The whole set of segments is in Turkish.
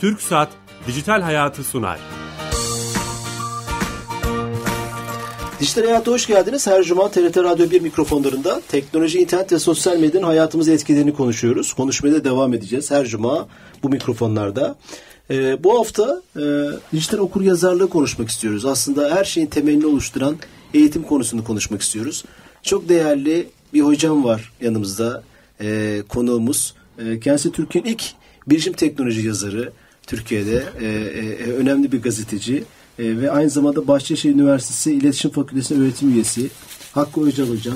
Türk Saat Dijital Hayatı sunar. Dijital Hayat'a hoş geldiniz. Her cuma TRT Radyo 1 mikrofonlarında teknoloji, internet ve sosyal medyanın hayatımıza etkilerini konuşuyoruz. Konuşmaya da devam edeceğiz her cuma bu mikrofonlarda. Ee, bu hafta e, dijital okur yazarlığı konuşmak istiyoruz. Aslında her şeyin temelini oluşturan eğitim konusunu konuşmak istiyoruz. Çok değerli bir hocam var yanımızda, e, konuğumuz. E, kendisi Türkiye'nin ilk bilişim teknoloji yazarı. Türkiye'de e, e, önemli bir gazeteci e, ve aynı zamanda Bahçeşehir Üniversitesi İletişim Fakültesi öğretim üyesi. Hakkı Öcal Hocam,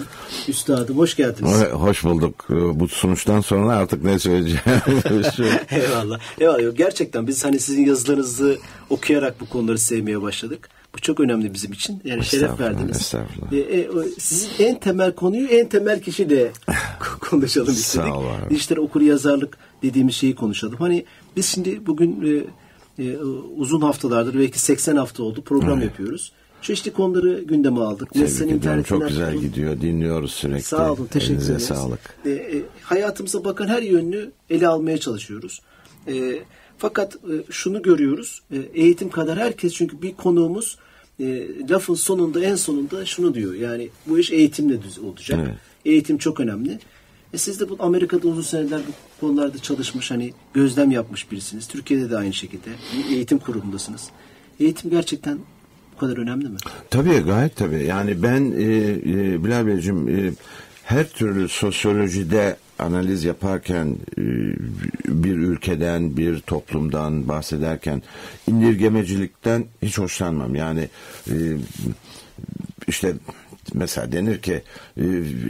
Üstadım hoş geldiniz. Hoş bulduk. Bu sonuçtan sonra artık ne söyleyeceğim? Eyvallah. Eyvallah. Gerçekten biz hani sizin yazılarınızı okuyarak bu konuları sevmeye başladık. Bu çok önemli bizim için. Yani şeref verdiniz. Estağfurullah. E, e, sizin en temel konuyu en temel kişiyle konuşalım istedik. Sağ ol abi. Dijital okur yazarlık dediğimiz şeyi konuşalım. Hani biz şimdi bugün e, e, uzun haftalardır belki 80 hafta oldu program Evet. yapıyoruz. Çeşitli konuları gündeme aldık. Tebrik ediyorum. Çok güzel tutun. gidiyor. Dinliyoruz sürekli. Sağ olun, teşekkür Elinize ederiz. sağlık. E, e, hayatımıza bakan her yönünü ele almaya çalışıyoruz. E, fakat e, şunu görüyoruz, e, eğitim kadar herkes çünkü bir konuğumuz e, lafın sonunda en sonunda şunu diyor. Yani bu iş eğitimle düz olacak. Evet. Eğitim çok önemli. E, siz de bu Amerika'da uzun seneler bu konularda çalışmış, hani gözlem yapmış birisiniz. Türkiye'de de aynı şekilde eğitim kurumundasınız. Eğitim gerçekten bu kadar önemli mi? Tabii gayet tabii. Yani ben e, e, Bilal Beyciğim e, her türlü sosyolojide analiz yaparken e, bir ülkeden, bir toplumdan bahsederken indirgemecilikten hiç hoşlanmam. Yani e, işte mesela denir ki e,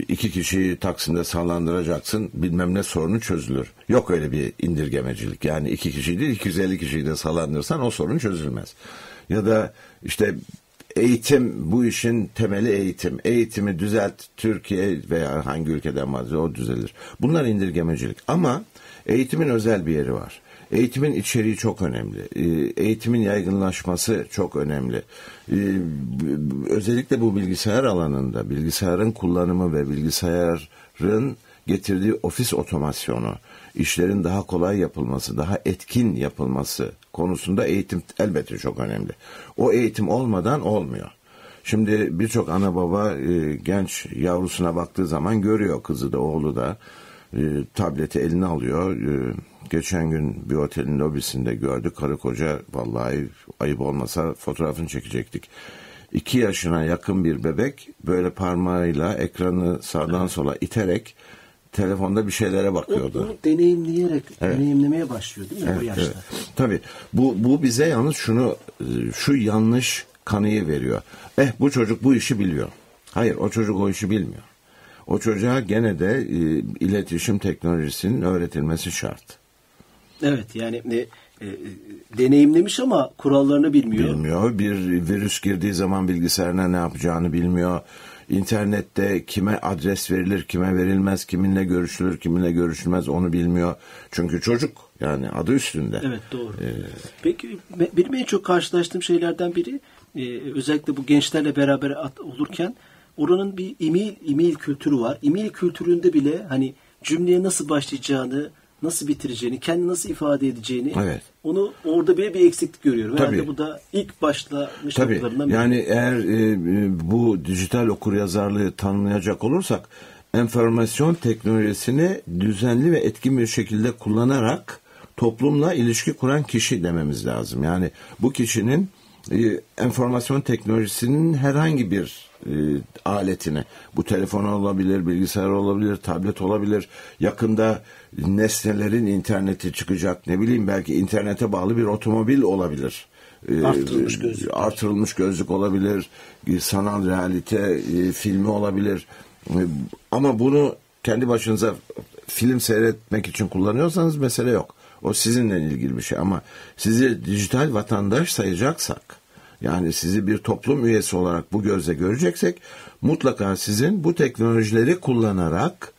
iki kişiyi Taksim'de sallandıracaksın bilmem ne sorunu çözülür. Yok öyle bir indirgemecilik. Yani iki kişi değil 250 kişiyi de sallandırsan o sorun çözülmez. Ya da işte eğitim bu işin temeli eğitim. Eğitimi düzelt Türkiye veya hangi ülkeden varsa o düzelir. Bunlar indirgemecilik. Ama eğitimin özel bir yeri var. Eğitimin içeriği çok önemli. Ee, Eğitimin yaygınlaşması çok önemli. Ee, Özellikle bu bilgisayar alanında bilgisayarın kullanımı ve bilgisayarın getirdiği ofis otomasyonu, işlerin daha kolay yapılması, daha etkin yapılması konusunda eğitim elbette çok önemli. O eğitim olmadan olmuyor. Şimdi birçok ana baba e, genç yavrusuna baktığı zaman görüyor kızı da oğlu da e, tableti eline alıyor. E, geçen gün bir otelin lobisinde gördü karı koca vallahi ayıp olmasa fotoğrafını çekecektik. İki yaşına yakın bir bebek böyle parmağıyla ekranı sağdan sola iterek telefonda bir şeylere bakıyordu. Onu deneyimleyerek, deneyimlemeye başlıyor değil mi o yaşta? Evet. Tabii bu bu bize yalnız şunu şu yanlış kanıyı veriyor. Eh bu çocuk bu işi biliyor. Hayır o çocuk o işi bilmiyor. O çocuğa gene de e, iletişim teknolojisinin öğretilmesi şart. Evet yani e, e, deneyimlemiş ama kurallarını bilmiyor. Bilmiyor. Bir virüs girdiği zaman bilgisayarına ne yapacağını bilmiyor. İnternette kime adres verilir, kime verilmez, kiminle görüşülür, kiminle görüşülmez onu bilmiyor. Çünkü çocuk yani adı üstünde. Evet doğru. Peki be- benim en çok karşılaştığım şeylerden biri e, özellikle bu gençlerle beraber at- olurken oranın bir e-mail, e-mail kültürü var. E-mail kültüründe bile hani cümleye nasıl başlayacağını, nasıl bitireceğini, kendini nasıl ifade edeceğini Evet. onu orada bile bir eksiklik görüyorum. Herhalde Tabii. bu da ilk başlamış Tabii noktalarından biri. yani eğer e, e, bu dijital okuryazarlığı tanımlayacak olursak enformasyon teknolojisini düzenli ve etkin bir şekilde kullanarak toplumla ilişki kuran kişi dememiz lazım. Yani bu kişinin e, enformasyon teknolojisinin herhangi bir e, aletini, bu telefon olabilir, bilgisayar olabilir, tablet olabilir, yakında nesnelerin interneti çıkacak, ne bileyim belki internete bağlı bir otomobil olabilir. E, Artırılmış gözlük. Artırılmış gözlük olabilir, e, sanal realite e, filmi olabilir. E, Ama bunu kendi başınıza film seyretmek için kullanıyorsanız mesele yok. O sizinle ilgili bir şey ama sizi dijital vatandaş sayacaksak yani sizi bir toplum üyesi olarak bu gözle göreceksek mutlaka sizin bu teknolojileri kullanarak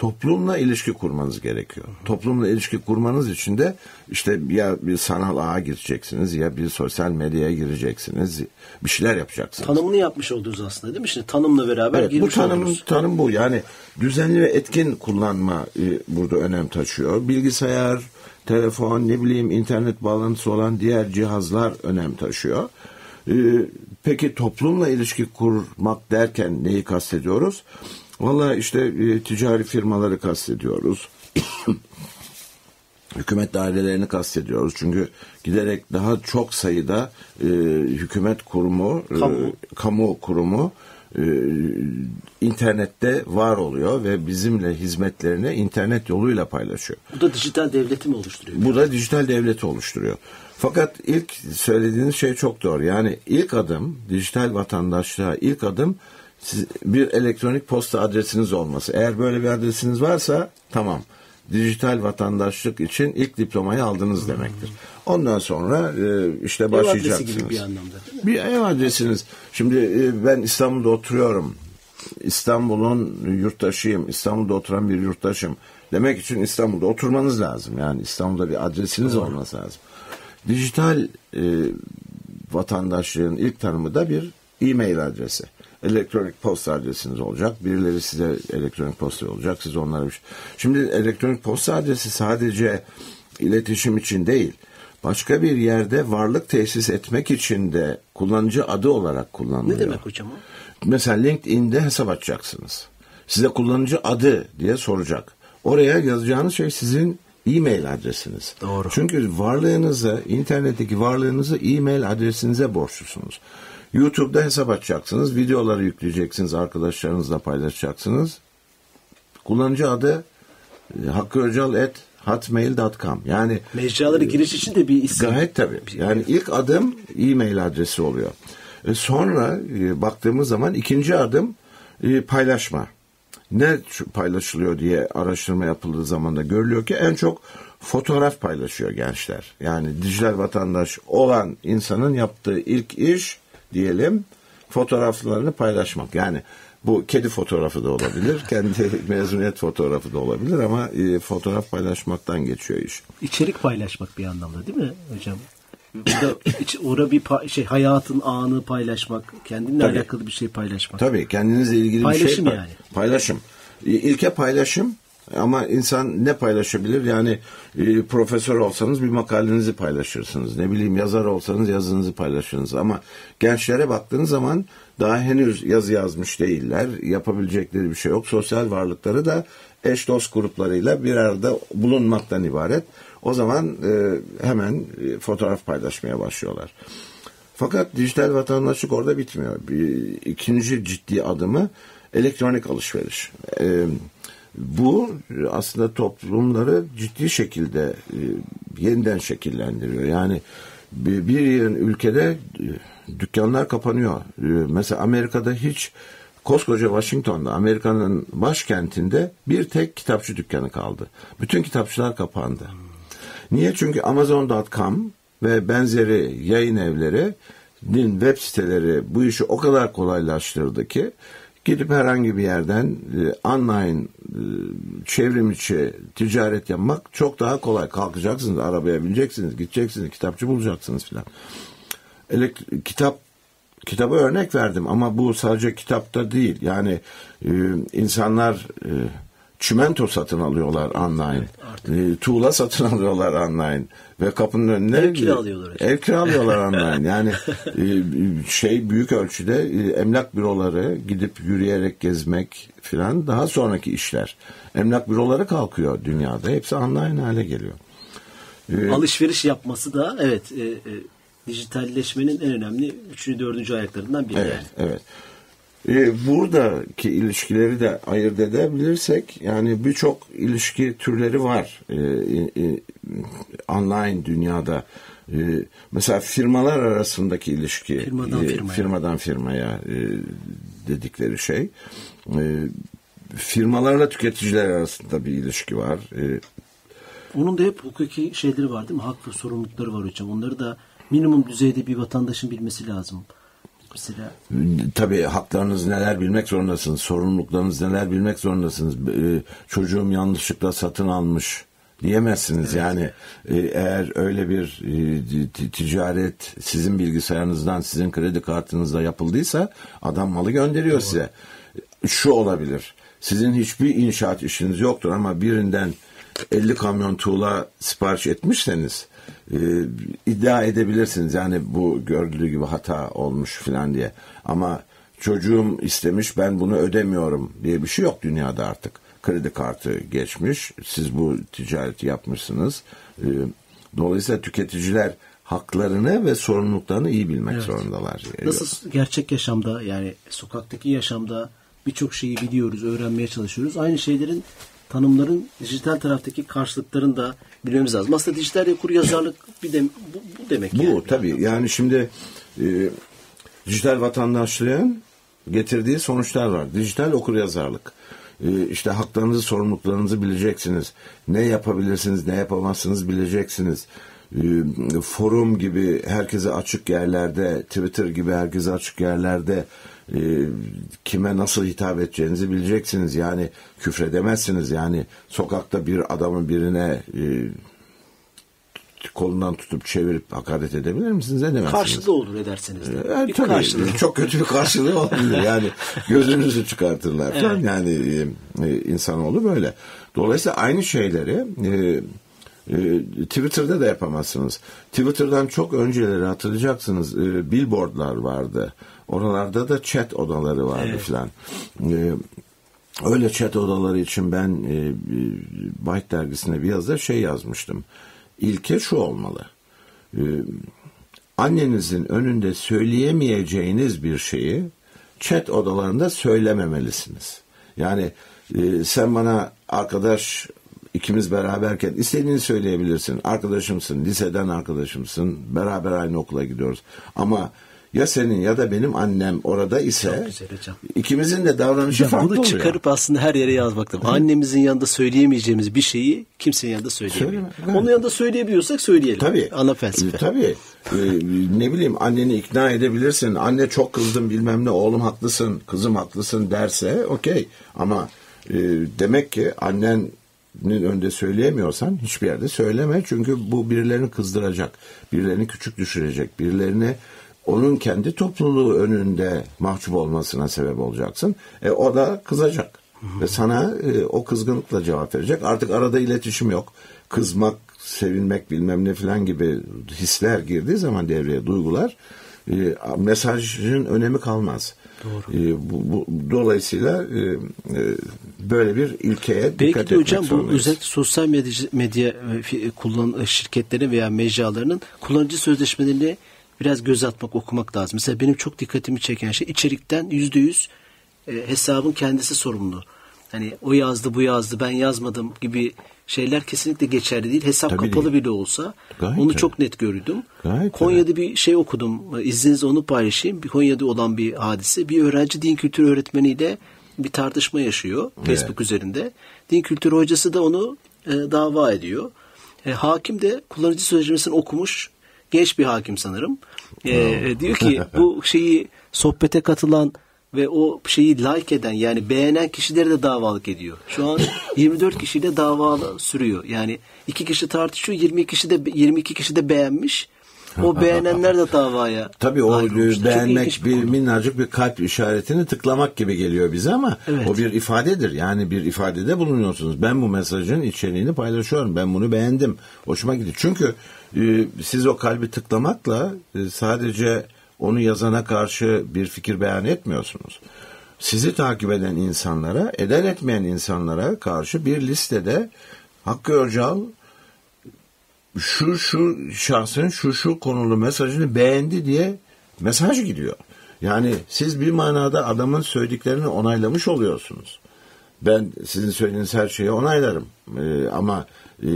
toplumla ilişki kurmanız gerekiyor. Toplumla ilişki kurmanız için de işte ya bir sanal ağa gireceksiniz ya bir sosyal medyaya gireceksiniz. Bir şeyler yapacaksınız. Tanımını yapmış olduğunuz aslında değil mi? Şimdi tanımla beraber Evet, bu girmiş tanım, oldunuz. tanım bu. Yani düzenli ve etkin kullanma e, burada önem taşıyor. Bilgisayar, telefon, ne bileyim internet bağlantısı olan diğer cihazlar önem taşıyor. E, peki toplumla ilişki kurmak derken neyi kastediyoruz? Valla işte e, ticari firmaları kastediyoruz. hükümet dairelerini kastediyoruz. Çünkü giderek daha çok sayıda e, hükümet kurumu, e, Kamu. kamu kurumu e, internette var oluyor ve bizimle hizmetlerini internet yoluyla paylaşıyor. Bu da dijital devleti mi oluşturuyor? Bu da dijital devleti oluşturuyor. Fakat ilk söylediğiniz şey çok doğru. Yani ilk adım dijital vatandaşlığa ilk adım siz, bir elektronik posta adresiniz olması. Eğer böyle bir adresiniz varsa tamam. Dijital vatandaşlık için ilk diplomayı aldınız demektir. Ondan sonra e, işte Ev adresi başlayacaksınız. gibi bir anlamda değil mi? Bir ev adresiniz. Şimdi e, ben İstanbul'da oturuyorum. İstanbul'un yurttaşıyım. İstanbul'da oturan bir yurttaşım. Demek için İstanbul'da oturmanız lazım. Yani İstanbul'da bir adresiniz olması lazım. Dijital e, vatandaşlığın ilk tanımı da bir e-mail adresi. Elektronik posta adresiniz olacak. Birileri size elektronik posta olacak. Siz onlara bir şey. Şimdi elektronik posta adresi sadece iletişim için değil. Başka bir yerde varlık tesis etmek için de kullanıcı adı olarak kullanılıyor. Ne demek hocam o? Mesela LinkedIn'de hesap açacaksınız. Size kullanıcı adı diye soracak. Oraya yazacağınız şey sizin e-mail adresiniz. Doğru. Çünkü varlığınızı, internetteki varlığınızı e-mail adresinize borçlusunuz. YouTube'da hesap açacaksınız, videoları yükleyeceksiniz, arkadaşlarınızla paylaşacaksınız. Kullanıcı adı e, hakkıöcal.hotmail.com Yani Mecralara giriş için de bir isim. Gayet tabii. Yani ilk adım e-mail adresi oluyor. E sonra e, baktığımız zaman ikinci adım e, paylaşma. Ne paylaşılıyor diye araştırma yapıldığı zaman da görülüyor ki en çok fotoğraf paylaşıyor gençler. Yani dijital vatandaş olan insanın yaptığı ilk iş diyelim fotoğraflarını paylaşmak. Yani bu kedi fotoğrafı da olabilir, kendi mezuniyet fotoğrafı da olabilir ama e, fotoğraf paylaşmaktan geçiyor iş. İçerik paylaşmak bir anlamda değil mi hocam? Burada iç, ora bir şey hayatın anı paylaşmak, kendinle Tabii. alakalı bir şey paylaşmak. Tabii kendinizle ilgili bir şey Paylaşım pay- yani. Paylaşım. İlke paylaşım ama insan ne paylaşabilir? Yani e, profesör olsanız bir makalenizi paylaşırsınız. Ne bileyim yazar olsanız yazınızı paylaşırsınız. Ama gençlere baktığınız zaman daha henüz yazı yazmış değiller. Yapabilecekleri bir şey yok. Sosyal varlıkları da eş dost gruplarıyla bir arada bulunmaktan ibaret. O zaman e, hemen e, fotoğraf paylaşmaya başlıyorlar. Fakat dijital vatandaşlık orada bitmiyor. Bir, ikinci ciddi adımı elektronik alışveriş. Ee, bu aslında toplumları ciddi şekilde e, yeniden şekillendiriyor. Yani bir, bir yerin ülkede e, dükkanlar kapanıyor. E, mesela Amerika'da hiç koskoca Washington'da Amerika'nın başkentinde bir tek kitapçı dükkanı kaldı. Bütün kitapçılar kapandı. Niye? Çünkü Amazon.com ve benzeri yayın evleri web siteleri bu işi o kadar kolaylaştırdı ki gidip herhangi bir yerden e, online e, çevrim içi ticaret yapmak çok daha kolay. Kalkacaksınız, arabaya bineceksiniz, gideceksiniz, kitapçı bulacaksınız filan. Kitap kitaba örnek verdim ama bu sadece kitapta değil. Yani e, insanlar e, çimento satın alıyorlar online. E, tuğla satın alıyorlar online ve kapının önüne Ev kiralıyorlar. Ev kiralıyorlar online. Yani e, şey büyük ölçüde e, emlak büroları gidip yürüyerek gezmek filan daha sonraki işler. Emlak büroları kalkıyor dünyada. Hepsi online hale geliyor. Alışveriş yapması da evet e, e, dijitalleşmenin en önemli üçüncü dördüncü ayaklarından biri Evet, yani. evet. Ee, buradaki ilişkileri de ayırt edebilirsek yani birçok ilişki türleri var ee, e, online dünyada. Ee, mesela firmalar arasındaki ilişki Firmadan e, firmaya. firmadan firmaya e, dedikleri şey. Ee, firmalarla tüketiciler arasında bir ilişki var. Ee, Onun da hep hukuki şeyleri var değil mi? Hak ve sorumlulukları var hocam. Onları da minimum düzeyde bir vatandaşın bilmesi lazım. Mesela Tabii haklarınız neler bilmek zorundasınız. Sorumluluklarınız neler bilmek zorundasınız. Ee, çocuğum yanlışlıkla satın almış diyemezsiniz. Yani e, eğer öyle bir e, ticaret sizin bilgisayarınızdan, sizin kredi kartınızda yapıldıysa adam malı gönderiyor size. Şu olabilir. Sizin hiçbir inşaat işiniz yoktur ama birinden 50 kamyon tuğla sipariş etmişseniz e, iddia edebilirsiniz. Yani bu gördüğü gibi hata olmuş filan diye. Ama çocuğum istemiş ben bunu ödemiyorum diye bir şey yok dünyada artık. Kredi kartı geçmiş. Siz bu ticareti yapmışsınız. E, dolayısıyla tüketiciler haklarını ve sorumluluklarını iyi bilmek zorundalar. nasıl gerçek yaşamda yani sokaktaki yaşamda birçok şeyi biliyoruz, öğrenmeye çalışıyoruz. Aynı şeylerin tanımların dijital taraftaki karşılıklarını da bilmemiz lazım. Aslında dijital okur yazarlık bir de, bu, bu demek Bu yani. tabii yani şimdi e, dijital vatandaşlığın getirdiği sonuçlar var. Dijital okuryazarlık. E, işte haklarınızı, sorumluluklarınızı bileceksiniz. Ne yapabilirsiniz, ne yapamazsınız bileceksiniz. E, forum gibi herkese açık yerlerde, Twitter gibi herkese açık yerlerde e, kime nasıl hitap edeceğinizi bileceksiniz. Yani küfredemezsiniz. Yani sokakta bir adamın birine e, kolundan tutup çevirip hakaret edebilir misiniz? Edemezsiniz. Karşılığı olur ederseniz de. Bir tabii, karşılığı. Çok kötü bir karşılığı olabilir. Yani gözünüzü çıkartırlar falan. Yani e, e, insanoğlu böyle. Dolayısıyla aynı şeyleri e, e, Twitter'da da yapamazsınız. Twitter'dan çok önceleri hatırlayacaksınız. E, billboardlar vardı. Oralarda da chat odaları vardı Evet. filan. E, Öyle chat odaları için ben e, Byte dergisine bir yazıda şey yazmıştım. İlke şu olmalı. E, annenizin önünde söyleyemeyeceğiniz bir şeyi chat odalarında söylememelisiniz. Yani e, sen bana arkadaş ikimiz beraberken istediğini söyleyebilirsin. Arkadaşımsın, liseden arkadaşımsın, beraber aynı okula gidiyoruz. Ama ya senin ya da benim annem orada ise ikimizin de davranışı Ya farklı bunu oluyor. çıkarıp aslında her yere yazmak lazım. Annemizin yanında söyleyemeyeceğimiz bir şeyi kimsenin yanında evet. Onun yanında söyleyebiliyorsak söyleyelim. Tabii. Ana felsefe. E, Tabii. E, ne bileyim anneni ikna edebilirsin. Anne çok kızdım bilmem ne oğlum haklısın, kızım haklısın derse okey. Ama e, demek ki annenin önünde söyleyemiyorsan hiçbir yerde söyleme. Çünkü bu birilerini kızdıracak. Birilerini küçük düşürecek. Birilerini onun kendi topluluğu önünde mahcup olmasına sebep olacaksın. E, o da kızacak. Ve sana e, o kızgınlıkla cevap verecek. Artık arada iletişim yok. Kızmak, sevinmek bilmem ne filan gibi hisler girdiği zaman devreye duygular e, mesajın önemi kalmaz. Doğru. E, bu, bu, dolayısıyla e, e, böyle bir ilkeye Belki dikkat de etmek hocam bu zorundayız. özellikle sosyal medya, medya e, fi- kullan şirketlerin veya mecralarının kullanıcı sözleşmelerini biraz göz atmak, okumak lazım. Mesela benim çok dikkatimi çeken şey içerikten yüzde yüz e, hesabın kendisi sorumlu. Hani o yazdı, bu yazdı, ben yazmadım gibi şeyler kesinlikle geçerli değil. Hesap Tabii kapalı değil. bile olsa Gayet onu çok net gördüm. Gayet Konya'da bir şey okudum. İzninizle onu paylaşayım. Bir Konya'da olan bir hadise. Bir öğrenci din kültürü öğretmeniyle bir tartışma yaşıyor Facebook üzerinde. Din kültürü hocası da onu e, dava ediyor. E, hakim de kullanıcı sözleşmesini okumuş. Genç bir hakim sanırım. E, diyor ki bu şeyi sohbete katılan ve o şeyi like eden yani beğenen kişileri de davalık ediyor. Şu an 24 kişiyle dava sürüyor. Yani iki kişi tartışıyor, 22 kişi de 22 kişi de beğenmiş. O beğenenler de davaya. Tabii o. Çok beğenmek bir konu. minnacık bir kalp işaretini tıklamak gibi geliyor bize ama Evet. o bir ifadedir. Yani bir ifadede bulunuyorsunuz. Ben bu mesajın içeriğini paylaşıyorum. Ben bunu beğendim. Hoşuma gitti. Çünkü e, siz o kalbi tıklamakla e, sadece onu yazana karşı bir fikir beyan etmiyorsunuz. Sizi takip eden insanlara, eden etmeyen insanlara karşı bir listede Hakkı Öcal şu şu şahsın şu şu konulu mesajını beğendi diye mesaj gidiyor. Yani siz bir manada adamın söylediklerini onaylamış oluyorsunuz. Ben sizin söylediğiniz her şeyi onaylarım. Ee, ama e,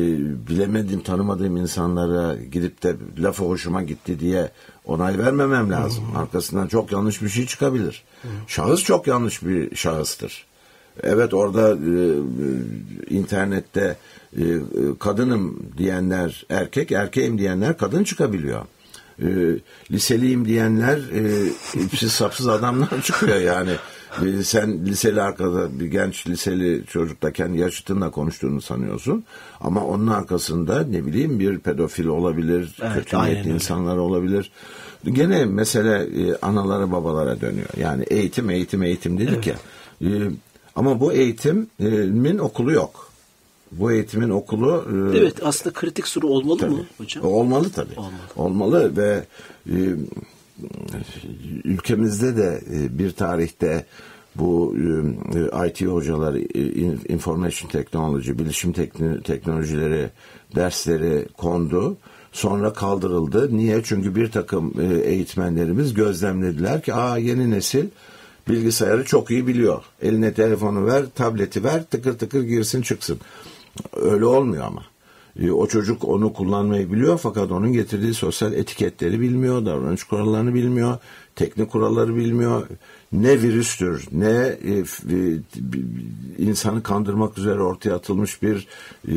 bilemediğim, tanımadığım insanlara gidip de lafı hoşuma gitti diye onay vermemem lazım. Arkasından çok yanlış bir şey çıkabilir. Şahıs çok yanlış bir şahıstır. Evet orada e, e, internette e, e, kadınım diyenler erkek, erkeğim diyenler kadın çıkabiliyor. e, liseliyim diyenler e, ipsiz sapsız adamlar çıkıyor yani. Sen liseli arkada bir genç liseli çocukla kendi yaşıtınla konuştuğunu sanıyorsun. Ama onun arkasında ne bileyim bir pedofil olabilir, Evet, kötü niyetli insanlar olabilir. Gene mesele e, analara babalara dönüyor. Yani eğitim eğitim eğitim dedik ya. E, ama bu eğitimin okulu yok. Bu eğitimin okulu e, Evet aslında kritik soru olmalı Tabii. mı hocam? Olmalı tabii. Olmalı. Olmalı ve e, ülkemizde de e, bir tarihte bu e, IT hocaları, e, in- information technology, bilişim tekno- teknolojileri dersleri kondu. Sonra kaldırıldı. Niye? Çünkü bir takım eğitmenlerimiz gözlemlediler ki aa yeni nesil bilgisayarı çok iyi biliyor. Eline telefonu ver, tableti ver, tıkır tıkır girsin çıksın. Öyle olmuyor ama. E, O çocuk onu kullanmayı biliyor fakat onun getirdiği sosyal etiketleri bilmiyor, davranış kurallarını bilmiyor, teknik kuralları bilmiyor. Ne virüstür, ne e, e, insanı kandırmak üzere ortaya atılmış bir e,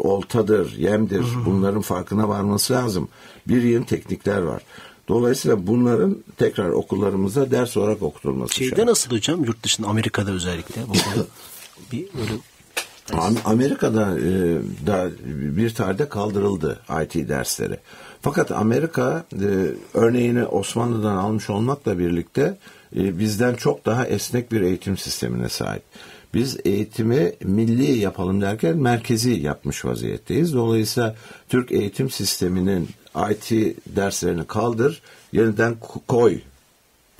oltadır, yemdir. Bunların farkına varması lazım. Bir yeni teknikler var. Dolayısıyla bunların tekrar okullarımızda ders olarak okutulması Şeyde şart. nasıl hocam yurt dışında Amerika'da özellikle bu bir böyle Amerika'da e, da bir tarihte kaldırıldı IT dersleri. Fakat Amerika e, örneğini Osmanlı'dan almış olmakla birlikte e, bizden çok daha esnek bir eğitim sistemine sahip. Biz eğitimi milli yapalım derken merkezi yapmış vaziyetteyiz. Dolayısıyla Türk eğitim sisteminin IT derslerini kaldır, yeniden ko- koy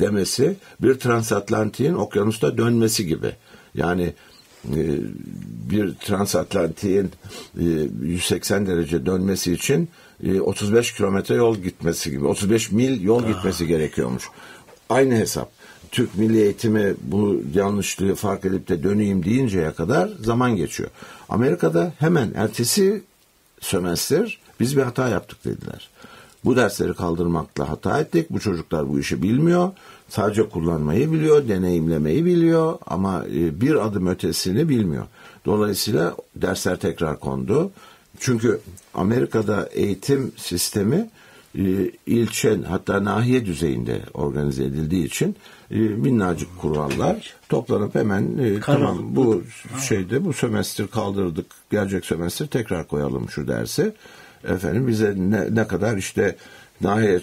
demesi bir transatlantiğin okyanusta dönmesi gibi. Yani e, bir transatlantiğin e, 180 derece dönmesi için e, 35 kilometre yol gitmesi gibi 35 mil yol gitmesi gerekiyormuş. Aynı hesap. Türk Milli Eğitimi bu yanlışlığı fark edip de döneyim deyinceye kadar zaman geçiyor. Amerika'da hemen ertesi sömestr biz bir hata yaptık dediler. Bu dersleri kaldırmakla hata ettik. Bu çocuklar bu işi bilmiyor. Sadece kullanmayı biliyor, deneyimlemeyi biliyor ama e, bir adım ötesini bilmiyor. Dolayısıyla dersler tekrar kondu. Çünkü Amerika'da eğitim sistemi e, ilçe hatta nahiye düzeyinde organize edildiği için e, minnacık kurallar toplanıp hemen e, Karar. tamam bu şeyde bu sömestr kaldırdık gelecek sömestr tekrar koyalım şu dersi efendim bize ne, ne kadar işte nahiye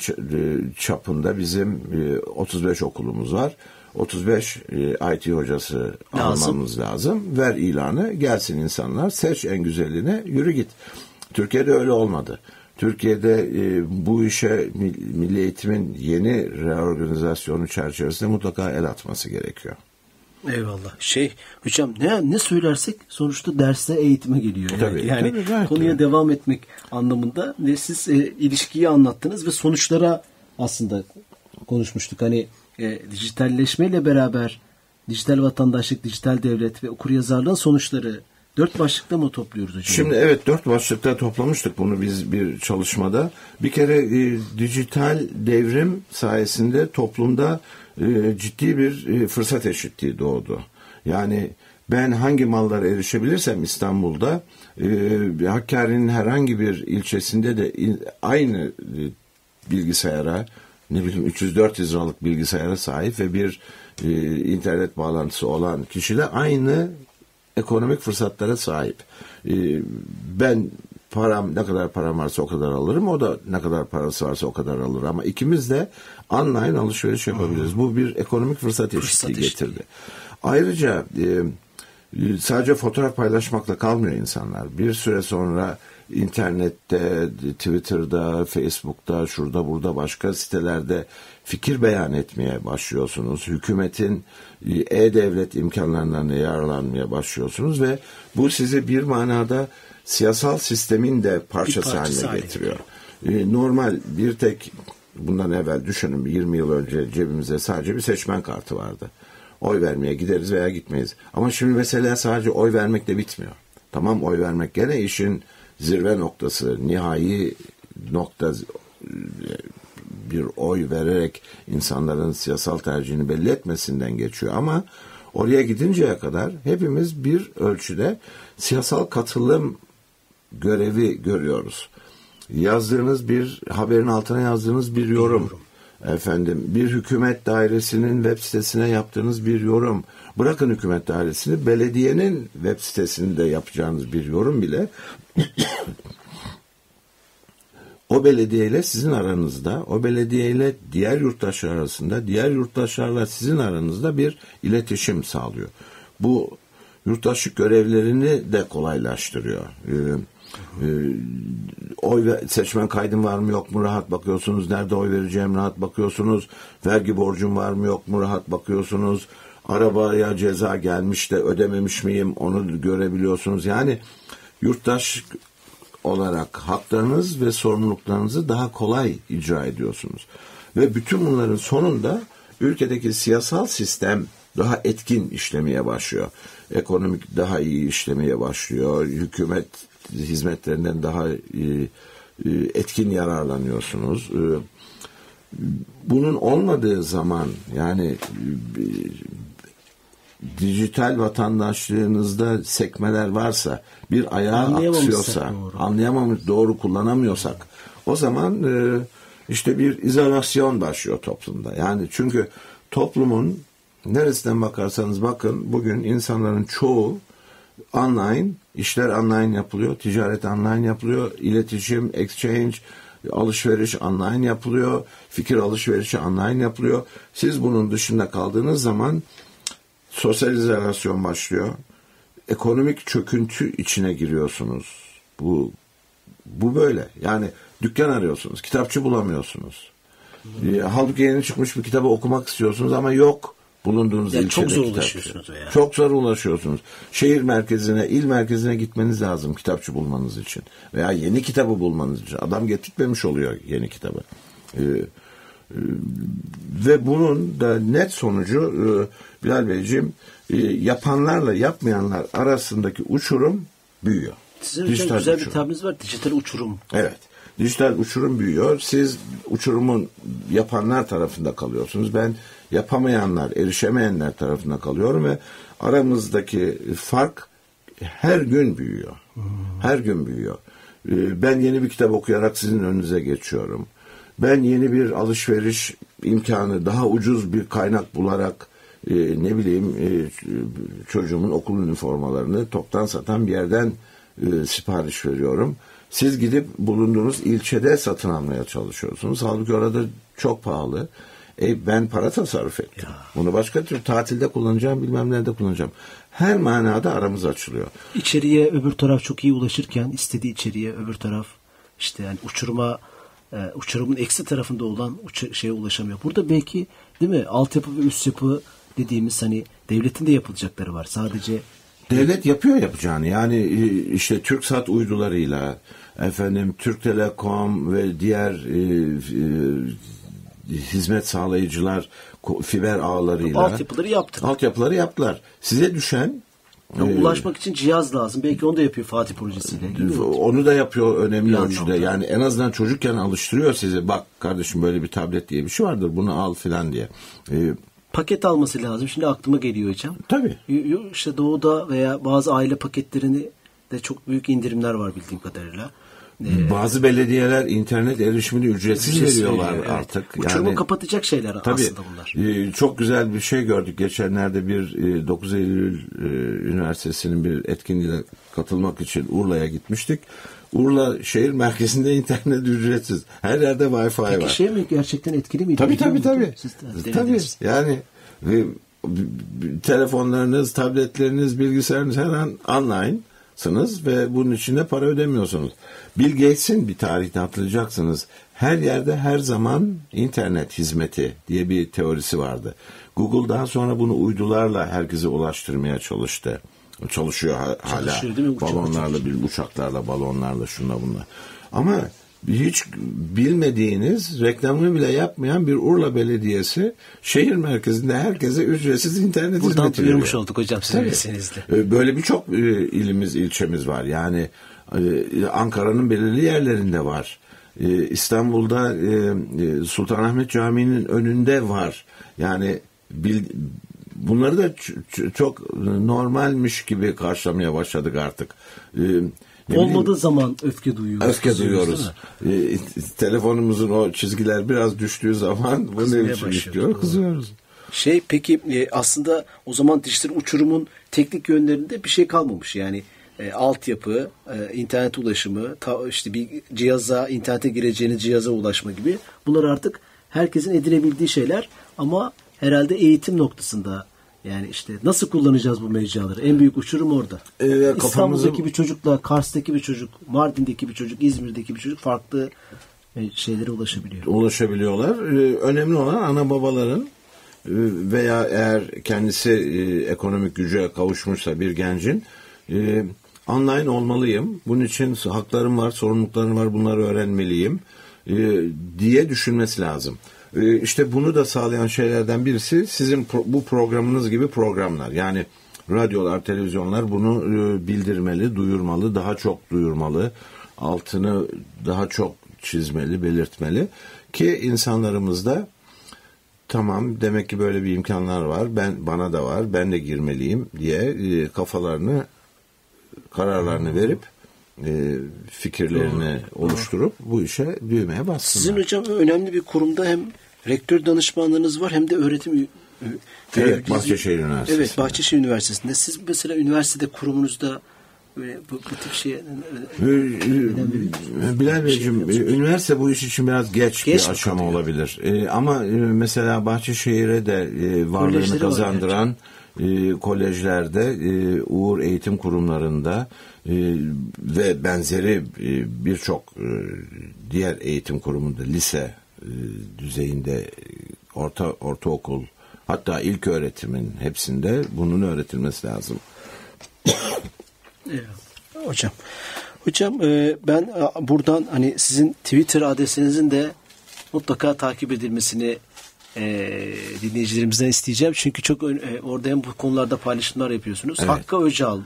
çapında bizim e, 35 okulumuz var 35 e, IT hocası Lazım. almamız lazım ver ilanı gelsin insanlar seç en güzeline yürü git Türkiye'de öyle olmadı Türkiye'de e, bu işe mil- milli eğitimin yeni reorganizasyonu çerçevesinde mutlaka el atması gerekiyor. Eyvallah. Şey hocam ne ne söylersek sonuçta derste eğitime geliyor. Yani, Tabii, yani tabii, gayet konuya tabii. devam etmek anlamında ve siz e, ilişkiyi anlattınız ve sonuçlara aslında konuşmuştuk. Hani e, dijitalleşmeyle beraber dijital vatandaşlık, dijital devlet ve okuryazarlığın sonuçları dört başlıkta mı topluyoruz hocam? Şimdi evet dört başlıkta toplamıştık bunu biz bir çalışmada. Bir kere e, dijital devrim sayesinde toplumda e, ciddi bir e, fırsat eşitliği doğdu. Yani ben hangi mallara erişebilirsem İstanbul'da e, Hakkari'nin herhangi bir ilçesinde de in- aynı e, bilgisayara ne bileyim 300-400 liralık bilgisayara sahip ve bir e, internet bağlantısı olan kişiler aynı ekonomik fırsatlara sahip. E, ben param ne kadar param varsa o kadar alırım. O da ne kadar parası varsa o kadar alır. Ama ikimiz de online alışveriş yapabiliriz. Bu bir ekonomik fırsat eşitliği eşitliği. getirdi. Ayrıca e, sadece fotoğraf paylaşmakla kalmıyor insanlar. Bir süre sonra internette, Twitter'da, Facebook'ta, şurada burada başka sitelerde fikir beyan etmeye başlıyorsunuz. Hükümetin e, e-devlet imkanlarından da yararlanmaya başlıyorsunuz ve bu sizi bir manada siyasal sistemin de parçası, Bir parçası haline haline getiriyor. E, normal bir tek bundan evvel düşünün 20 yıl önce cebimizde sadece bir seçmen kartı vardı. Oy vermeye gideriz veya gitmeyiz. Ama şimdi mesela sadece oy vermekle bitmiyor. Tamam oy vermek gene işin zirve noktası, nihai nokta bir oy vererek insanların siyasal tercihini belli etmesinden geçiyor ama oraya gidinceye kadar hepimiz bir ölçüde siyasal katılım görevi görüyoruz. yazdığınız bir haberin altına yazdığınız bir yorum. Efendim bir hükümet dairesinin web sitesine yaptığınız bir yorum. Bırakın hükümet dairesini belediyenin web sitesinde yapacağınız bir yorum bile o belediyeyle sizin aranızda, o belediyeyle diğer yurttaşlar arasında, diğer yurttaşlarla sizin aranızda bir iletişim sağlıyor. Bu yurttaşlık görevlerini de kolaylaştırıyor. Ee, e, oy ve seçmen kaydım var mı yok mu rahat bakıyorsunuz. Nerede oy vereceğim rahat bakıyorsunuz. Vergi borcum var mı yok mu rahat bakıyorsunuz. Arabaya ceza gelmiş de ödememiş miyim onu görebiliyorsunuz. Yani yurttaş olarak haklarınız ve sorumluluklarınızı daha kolay icra ediyorsunuz. Ve bütün bunların sonunda ülkedeki siyasal sistem daha etkin işlemeye başlıyor. Ekonomik daha iyi işlemeye başlıyor. Hükümet hizmetlerinden daha e, e, etkin yararlanıyorsunuz. E, bunun olmadığı zaman yani dijital vatandaşlığınızda sekmeler varsa, bir ayağı aksıyorsa, doğru. anlayamamış, doğru kullanamıyorsak, o zaman işte bir izolasyon başlıyor toplumda. Yani çünkü toplumun neresinden bakarsanız bakın bugün insanların çoğu online, işler online yapılıyor, ticaret online yapılıyor, iletişim, exchange, alışveriş online yapılıyor, fikir alışverişi online yapılıyor. Siz bunun dışında kaldığınız zaman sosyalizasyon başlıyor. Ekonomik çöküntü içine giriyorsunuz. Bu bu böyle. Yani dükkan arıyorsunuz, kitapçı bulamıyorsunuz. Hmm. Halbuki yeni çıkmış bir kitabı okumak istiyorsunuz ama yok bulunduğunuz yani ilçede çok zor ulaşıyorsunuz veya. Çok zor ulaşıyorsunuz. Şehir merkezine, il merkezine gitmeniz lazım kitapçı bulmanız için. Veya yeni kitabı bulmanız için. Adam getirmemiş oluyor yeni kitabı. Ee, e, ve bunun da net sonucu e, Bilal Beyciğim e, yapanlarla yapmayanlar arasındaki uçurum büyüyor. Sizin dijital güzel uçurum. bir tabiriniz var. Dijital uçurum. Evet. Dijital uçurum büyüyor. Siz uçurumun yapanlar tarafında kalıyorsunuz. Ben yapamayanlar, erişemeyenler tarafında kalıyorum ve aramızdaki fark her gün büyüyor. Her gün büyüyor. E, ben yeni bir kitap okuyarak sizin önünüze geçiyorum. Ben yeni bir alışveriş imkanı, daha ucuz bir kaynak bularak e, ne bileyim e, çocuğumun okul üniformalarını toptan satan bir yerden e, sipariş veriyorum. Siz gidip bulunduğunuz ilçede satın almaya çalışıyorsunuz. Halbuki orada çok pahalı. E, ben para tasarruf ettim. Ya. Bunu başka tür tatilde kullanacağım, bilmem nerede kullanacağım. Her manada aramız açılıyor. İçeriye öbür taraf çok iyi ulaşırken istediği içeriye öbür taraf işte yani uçuruma e, uçurumun eksi tarafında olan uç, şeye ulaşamıyor. Burada belki değil mi altyapı ve üst yapı dediğimiz hani devletin de yapılacakları var. Sadece Devlet yapıyor yapacağını. Yani e, işte TürkSat uydularıyla efendim Türk Telekom ve diğer e, e, hizmet sağlayıcılar fiber ağlarıyla altyapıları yaptılar. Altyapıları yaptılar. Size düşen ya ee, ulaşmak için cihaz lazım. Belki onu da yapıyor Fatih projesiyle. Onu da yapıyor önemli bir ölçüde. Yani en azından çocukken alıştırıyor sizi. Bak kardeşim böyle bir tablet diye bir şey vardır. Bunu al filan diye. Ee, paket alması lazım. Şimdi aklıma geliyor hocam. Tabii. İşte doğuda veya bazı aile paketlerini de çok büyük indirimler var bildiğim kadarıyla. Ee, Bazı belediyeler internet erişimini ücretsiz, ücretsiz veriyorlar veriyor, artık. Evet. Uçurumu yani, kapatacak şeyler tabii, aslında bunlar. E, çok güzel bir şey gördük. Geçenlerde bir e, 9 Eylül e, Üniversitesi'nin bir etkinliğine katılmak için Urla'ya gitmiştik. Urla şehir merkezinde internet ücretsiz. Her yerde Wi-Fi Peki var. şey mi gerçekten etkili miydi? Tabii tabii tabii. tabii. Yani e, telefonlarınız, tabletleriniz, bilgisayarınız her an online sınız ve bunun için de para ödemiyorsunuz. Bill Gates'in bir tarihte hatırlayacaksınız. Her yerde her zaman internet hizmeti diye bir teorisi vardı. Google daha sonra bunu uydularla herkese ulaştırmaya çalıştı. Çalışıyor hala. Balonlarla, bir uçaklarla, balonlarla, şunla bunla. Ama hiç bilmediğiniz reklamını bile yapmayan bir Urla Belediyesi şehir merkezinde herkese ücretsiz internet Buradan hizmeti veriyor. Buradan olduk hocam sizin vesilenizle. Ee, böyle birçok e, ilimiz, ilçemiz var. Yani e, Ankara'nın belirli yerlerinde var. E, İstanbul'da Sultanahmet Camii'nin önünde var. Yani bunları da çok normalmiş gibi karşılamaya başladık artık Olmadığı zaman öfke duyuyoruz. Öfke duyuyoruz. E, telefonumuzun o çizgiler biraz düştüğü zaman bu ne başlıyoruz. istiyor? Kızıyoruz. Şey peki e, aslında o zaman dijital uçurumun teknik yönlerinde bir şey kalmamış. Yani e, altyapı, e, internet ulaşımı, ta, işte bir cihaza, internete gireceğiniz cihaza ulaşma gibi. Bunlar artık herkesin edinebildiği şeyler ama herhalde eğitim noktasında yani işte nasıl kullanacağız bu mecraları? En büyük uçurum orada. Ee, kafamızı- İstanbul'daki bir çocukla Kars'taki bir çocuk, Mardin'deki bir çocuk, İzmir'deki bir çocuk farklı e, şeylere ulaşabiliyor. ulaşabiliyorlar. Ee, önemli olan ana babaların e, veya eğer kendisi e, ekonomik güce kavuşmuşsa bir gencin online olmalıyım. Bunun için haklarım var, sorumluluklarım var, bunları öğrenmeliyim diye düşünmesi lazım. E, işte bunu da sağlayan şeylerden birisi sizin bu programınız gibi programlar. Yani radyolar, televizyonlar bunu e, bildirmeli, duyurmalı, daha çok duyurmalı, altını daha çok çizmeli, belirtmeli ki insanlarımız da tamam demek ki böyle bir imkanlar var. Ben bana da var. Ben de girmeliyim diye e, kafalarını kararlarını verip e, fikirlerini oluşturup bu işe büyümeye Sizin bassınlar. hocam önemli bir kurumda hem rektör danışmanlığınız var hem de öğretim Evet, Bahçeşehir Üniversitesi'nde. Evet, Bahçeşehir Üniversitesi'nde. Siz mesela üniversitede kurumunuzda böyle bu, bu tip şey Ee, e, Bilal Beyciğim, e, üniversite bu iş için biraz geç, Geç bir aşama olabilir. E, ama e, mesela Bahçeşehir'e de e, varlığını Kolejleri var kazandıran e, kolejlerde, e, Uğur Eğitim Kurumlarında e, ve benzeri e, birçok e, diğer eğitim kurumunda, lise e, düzeyinde, e, orta ortaokul, hatta ilk öğretimin hepsinde bunun öğretilmesi lazım. Hocam. Hocam e, ben buradan hani sizin Twitter adresinizin de mutlaka takip edilmesini e, dinleyicilerimizden isteyeceğim. Çünkü çok e, orada hem bu konularda paylaşımlar yapıyorsunuz. Evet. Hakkı Öcal.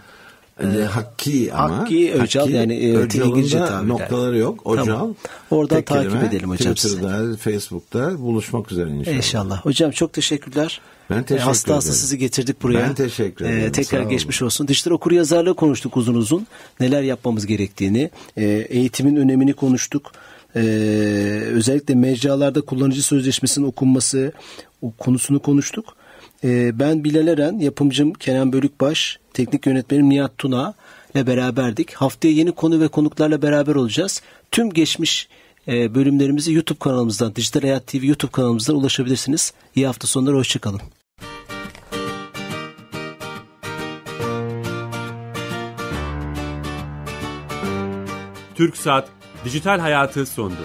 E, Hakki ama Hakkı Öcal yani e, İngilizce tabirler. noktaları yok. Ocal. Tamam. Oradan tek takip kelime. edelim hocam. Twitter'da, Facebook'ta buluşmak üzere inşallah. İnşallah. Hocam çok teşekkürler. Ben teşekkür E, hasta hasta ederim. sizi getirdik buraya. Ben teşekkür ederim. tekrar Sağ geçmiş olsun. Dijital okur yazarlığı konuştuk uzun uzun. Neler yapmamız gerektiğini, e, eğitimin önemini konuştuk. E, özellikle mecralarda kullanıcı sözleşmesinin okunması o konusunu konuştuk. E, ben Bilal Eren, yapımcım Kenan Bölükbaş, teknik yönetmenim Nihat Tuna ile beraberdik. Haftaya yeni konu ve konuklarla beraber olacağız. Tüm geçmiş e, bölümlerimizi YouTube kanalımızdan, Dijital Hayat TV YouTube kanalımızdan ulaşabilirsiniz. İyi hafta sonları, hoşçakalın. Türk Saat Dijital Hayatı sondu.